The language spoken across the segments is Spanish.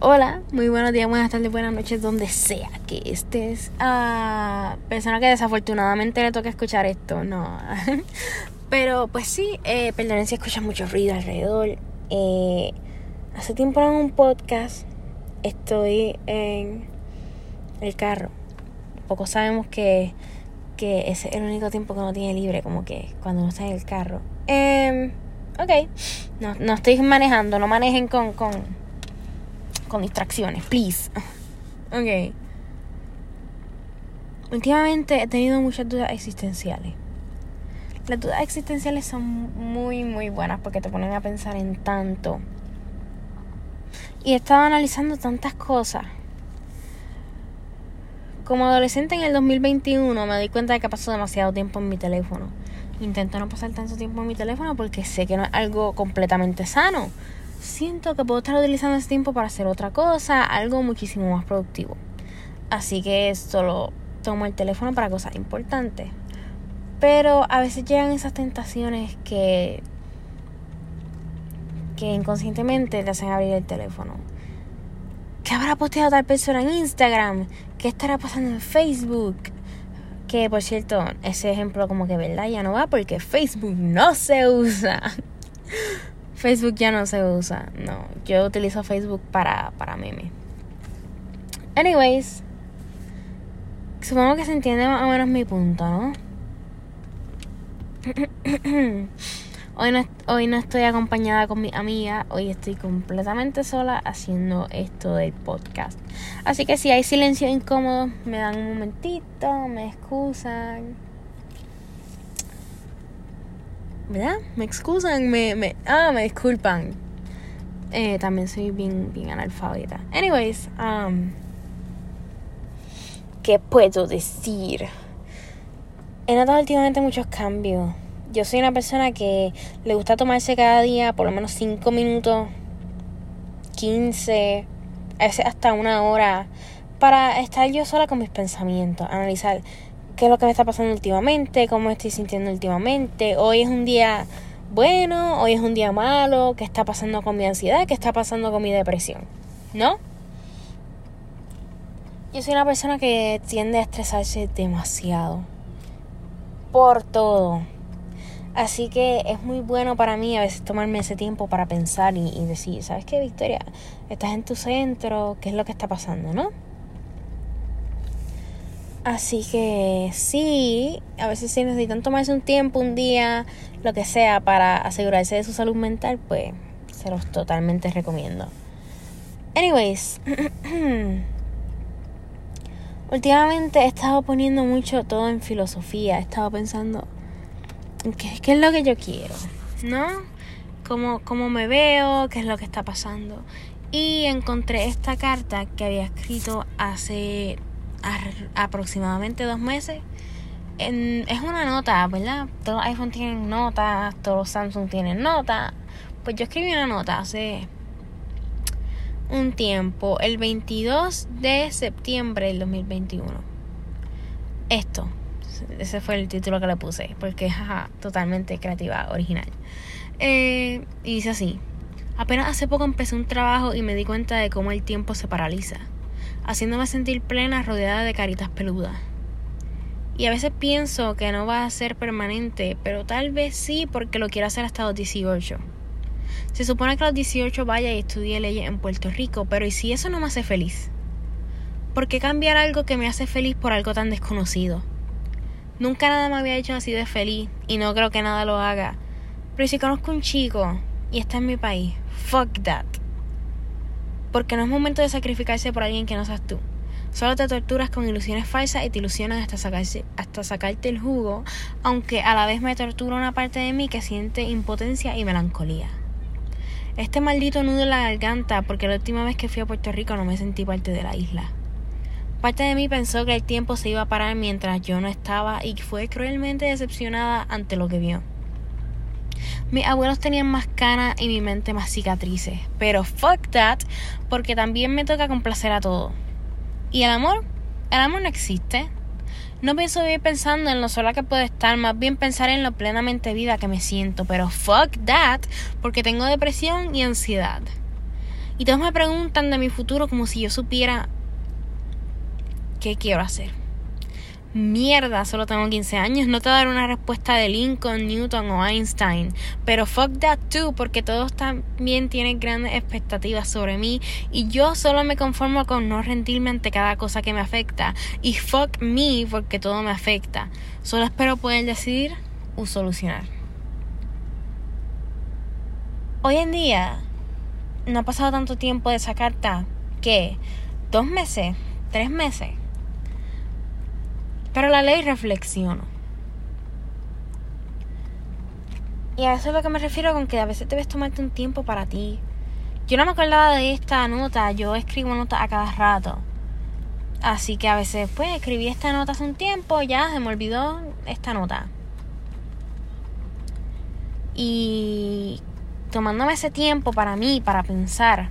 Hola, muy buenos días, buenas tardes, buenas noches, donde sea que estés. a persona que desafortunadamente le toca escuchar esto, no. Pero pues sí, eh, perdonen si escuchan mucho ruido alrededor. Eh, hace tiempo en un podcast estoy en el carro. Pocos sabemos que, que es el único tiempo que uno tiene libre, como que cuando uno está en el carro. Eh, ok, no, no estoy manejando, no manejen con, con con distracciones, please. ok. Últimamente he tenido muchas dudas existenciales. Las dudas existenciales son muy, muy buenas porque te ponen a pensar en tanto. Y he estado analizando tantas cosas. Como adolescente en el 2021 me di cuenta de que pasado demasiado tiempo en mi teléfono. Intento no pasar tanto tiempo en mi teléfono porque sé que no es algo completamente sano siento que puedo estar utilizando ese tiempo para hacer otra cosa, algo muchísimo más productivo. Así que solo tomo el teléfono para cosas importantes. Pero a veces llegan esas tentaciones que que inconscientemente te hacen abrir el teléfono. ¿Qué habrá posteado tal persona en Instagram? ¿Qué estará pasando en Facebook? Que por cierto, ese ejemplo como que verdad ya no va porque Facebook no se usa. Facebook ya no se usa. No, yo utilizo Facebook para, para meme. Anyways, supongo que se entiende más o menos mi punto, ¿no? hoy, no hoy no estoy acompañada con mi amiga, hoy estoy completamente sola haciendo esto del podcast. Así que si hay silencio incómodo, me dan un momentito, me excusan. ¿Verdad? Me excusan, me, me, ah, me disculpan. Eh, también soy bien, bien analfabeta. Anyways, um, ¿qué puedo decir? He notado últimamente muchos cambios. Yo soy una persona que le gusta tomarse cada día por lo menos 5 minutos, 15, a veces hasta una hora, para estar yo sola con mis pensamientos, analizar qué es lo que me está pasando últimamente, cómo estoy sintiendo últimamente. Hoy es un día bueno, hoy es un día malo, qué está pasando con mi ansiedad, qué está pasando con mi depresión. ¿No? Yo soy una persona que tiende a estresarse demasiado. Por todo. Así que es muy bueno para mí a veces tomarme ese tiempo para pensar y, y decir, ¿sabes qué, Victoria? Estás en tu centro, ¿qué es lo que está pasando, no? Así que sí, a veces si necesitan tomarse un tiempo, un día, lo que sea, para asegurarse de su salud mental, pues se los totalmente recomiendo. Anyways, últimamente he estado poniendo mucho todo en filosofía, he estado pensando qué, qué es lo que yo quiero, ¿no? Cómo, cómo me veo, qué es lo que está pasando. Y encontré esta carta que había escrito hace aproximadamente dos meses. es una nota, ¿verdad? Todos los iPhone tienen notas, todos los Samsung tienen notas. Pues yo escribí una nota hace un tiempo, el 22 de septiembre del 2021. Esto, ese fue el título que le puse, porque es totalmente creativa, original. Eh, y dice así, apenas hace poco empecé un trabajo y me di cuenta de cómo el tiempo se paraliza haciéndome sentir plena rodeada de caritas peludas. Y a veces pienso que no va a ser permanente, pero tal vez sí porque lo quiero hacer hasta los 18. Se supone que a los 18 vaya y estudie leyes en Puerto Rico, pero ¿y si eso no me hace feliz? ¿Por qué cambiar algo que me hace feliz por algo tan desconocido? Nunca nada me había hecho así de feliz y no creo que nada lo haga. Pero si conozco un chico y está en mi país, fuck that. Porque no es momento de sacrificarse por alguien que no seas tú. Solo te torturas con ilusiones falsas y te ilusionan hasta, sacarse, hasta sacarte el jugo, aunque a la vez me tortura una parte de mí que siente impotencia y melancolía. Este maldito nudo en la garganta porque la última vez que fui a Puerto Rico no me sentí parte de la isla. Parte de mí pensó que el tiempo se iba a parar mientras yo no estaba y fue cruelmente decepcionada ante lo que vio. Mis abuelos tenían más canas y mi mente más cicatrices. Pero fuck that, porque también me toca complacer a todo. ¿Y el amor? El amor no existe. No pienso vivir pensando en lo sola que puedo estar, más bien pensar en lo plenamente vida que me siento. Pero fuck that, porque tengo depresión y ansiedad. Y todos me preguntan de mi futuro como si yo supiera qué quiero hacer. Mierda, solo tengo 15 años. No te voy a dar una respuesta de Lincoln, Newton o Einstein. Pero fuck that too, porque todos también tienen grandes expectativas sobre mí. Y yo solo me conformo con no rendirme ante cada cosa que me afecta. Y fuck me, porque todo me afecta. Solo espero poder decidir o solucionar. Hoy en día, no ha pasado tanto tiempo de esa carta que dos meses, tres meses pero la ley reflexiono. Y a eso es lo que me refiero con que a veces debes tomarte un tiempo para ti. Yo no me acordaba de esta nota, yo escribo notas a cada rato. Así que a veces, pues, escribí esta nota hace un tiempo, ya se me olvidó esta nota. Y tomándome ese tiempo para mí, para pensar,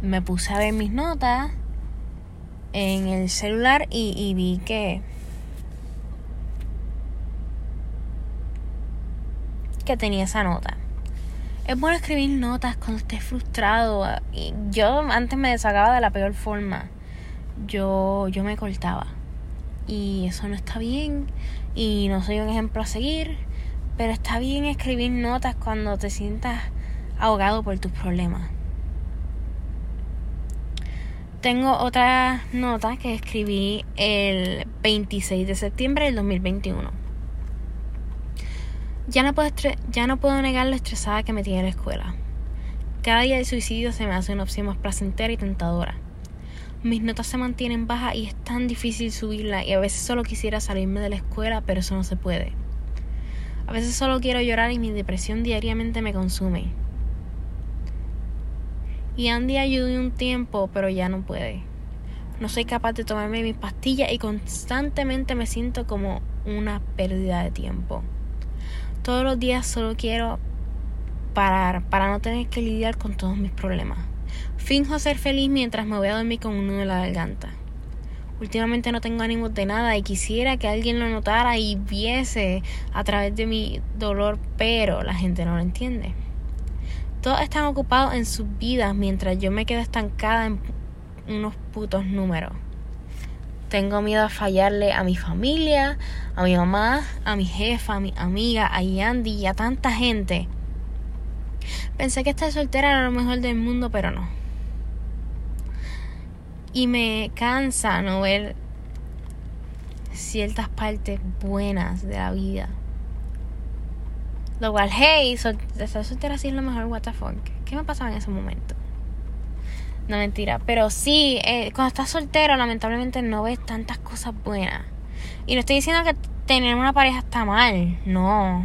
me puse a ver mis notas en el celular y, vi que que tenía esa nota. Es bueno escribir notas cuando estés frustrado. Yo antes me desagaba de la peor forma. Yo, yo me cortaba. Y eso no está bien. Y no soy un ejemplo a seguir. Pero está bien escribir notas cuando te sientas ahogado por tus problemas. Tengo otra nota que escribí el 26 de septiembre del 2021. Ya no puedo, ya no puedo negar lo estresada que me tiene la escuela. Cada día de suicidio se me hace una opción más placentera y tentadora. Mis notas se mantienen bajas y es tan difícil subirla y a veces solo quisiera salirme de la escuela, pero eso no se puede. A veces solo quiero llorar y mi depresión diariamente me consume. Y Andy ayudó un tiempo, pero ya no puede. No soy capaz de tomarme mis pastillas y constantemente me siento como una pérdida de tiempo. Todos los días solo quiero parar para no tener que lidiar con todos mis problemas. Finjo ser feliz mientras me voy a dormir con un nudo en la garganta. Últimamente no tengo ánimo de nada y quisiera que alguien lo notara y viese a través de mi dolor, pero la gente no lo entiende. Todos están ocupados en sus vidas mientras yo me quedo estancada en unos putos números. Tengo miedo a fallarle a mi familia, a mi mamá, a mi jefa, a mi amiga, a Yandy y a tanta gente. Pensé que estar soltera era lo mejor del mundo, pero no. Y me cansa no ver ciertas partes buenas de la vida. Lo cual, hey, estar soltera sí es lo mejor, what the fuck. ¿Qué me pasaba en ese momento? No mentira, pero sí, eh, cuando estás soltero, lamentablemente no ves tantas cosas buenas. Y no estoy diciendo que tener una pareja está mal, no.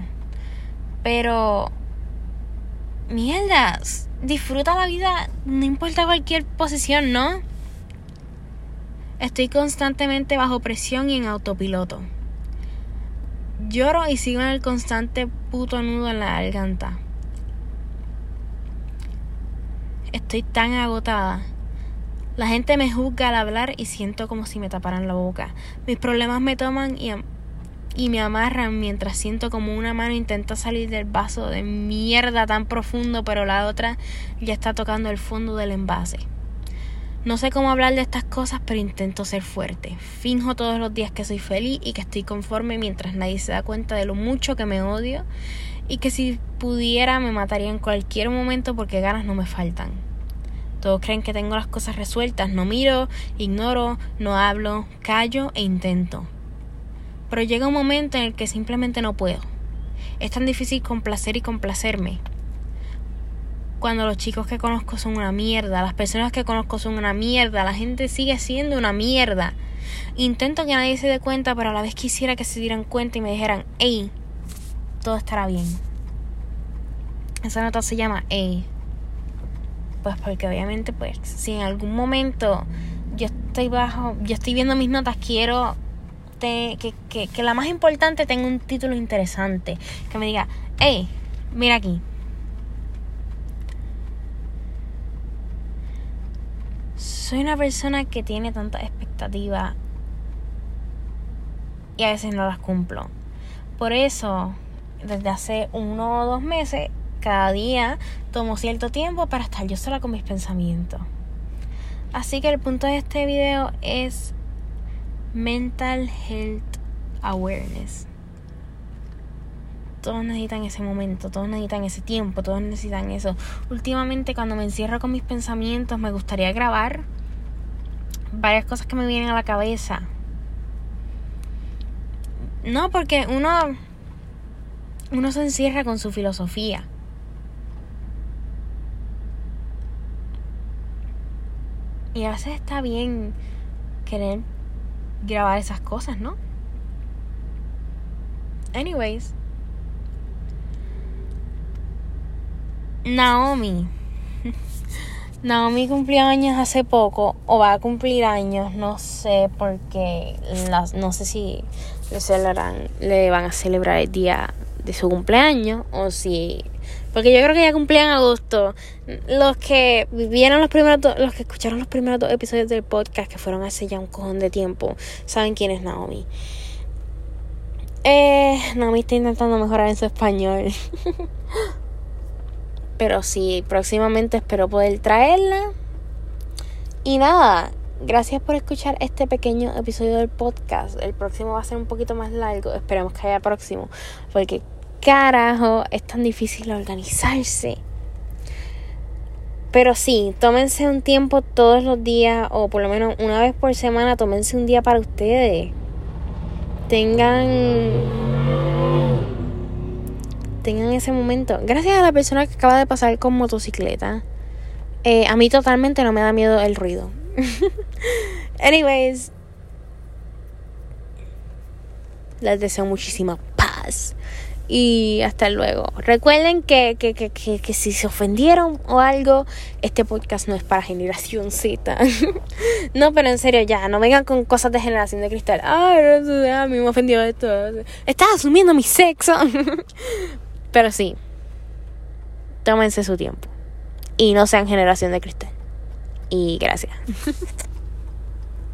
Pero, mierda, disfruta la vida, no importa cualquier posición, ¿no? Estoy constantemente bajo presión y en autopiloto. Lloro y sigo en el constante puto nudo en la garganta. Estoy tan agotada. La gente me juzga al hablar y siento como si me taparan la boca. Mis problemas me toman y, y me amarran mientras siento como una mano intenta salir del vaso de mierda tan profundo, pero la otra ya está tocando el fondo del envase. No sé cómo hablar de estas cosas, pero intento ser fuerte. Finjo todos los días que soy feliz y que estoy conforme mientras nadie se da cuenta de lo mucho que me odio y que si pudiera me mataría en cualquier momento porque ganas no me faltan. Todos creen que tengo las cosas resueltas. No miro, ignoro, no hablo, callo e intento. Pero llega un momento en el que simplemente no puedo. Es tan difícil complacer y complacerme cuando los chicos que conozco son una mierda, las personas que conozco son una mierda, la gente sigue siendo una mierda. Intento que nadie se dé cuenta, pero a la vez quisiera que se dieran cuenta y me dijeran, hey, todo estará bien. Esa nota se llama hey. Pues porque obviamente, pues, si en algún momento yo estoy bajo, yo estoy viendo mis notas, quiero que, que, que la más importante tenga un título interesante. Que me diga, hey, mira aquí, soy una persona que tiene tantas expectativas y a veces no las cumplo. Por eso, desde hace uno o dos meses, cada día tomo cierto tiempo para estar yo sola con mis pensamientos. Así que el punto de este video es mental health awareness. Todos necesitan ese momento, todos necesitan ese tiempo, todos necesitan eso. Últimamente cuando me encierro con mis pensamientos me gustaría grabar varias cosas que me vienen a la cabeza. No, porque uno uno se encierra con su filosofía. Y a veces está bien querer grabar esas cosas, ¿no? Anyways. Naomi. Naomi cumplió años hace poco o va a cumplir años, no sé porque las, no sé si le celebrarán, le van a celebrar el día de su cumpleaños o si porque yo creo que ya cumplía en agosto. Los que vivieron los primeros los que escucharon los primeros dos episodios del podcast que fueron hace ya un cojón de tiempo, saben quién es Naomi. Eh, Naomi está intentando mejorar en su español. Pero sí, próximamente espero poder traerla. Y nada, gracias por escuchar este pequeño episodio del podcast. El próximo va a ser un poquito más largo. Esperemos que haya próximo. Porque carajo es tan difícil organizarse. Pero sí, tómense un tiempo todos los días o por lo menos una vez por semana, tómense un día para ustedes. Tengan tengan ese momento. Gracias a la persona que acaba de pasar con motocicleta. Eh, a mí totalmente no me da miedo el ruido. Anyways. Les deseo muchísima paz y hasta luego. Recuerden que, que, que, que, si se ofendieron o algo, este podcast no es para generación Z. no, pero en serio, ya, no vengan con cosas de generación de cristal. Ay, a mí me ofendió esto. Estás asumiendo mi sexo. pero sí, tómense su tiempo. Y no sean generación de cristal. Y gracias.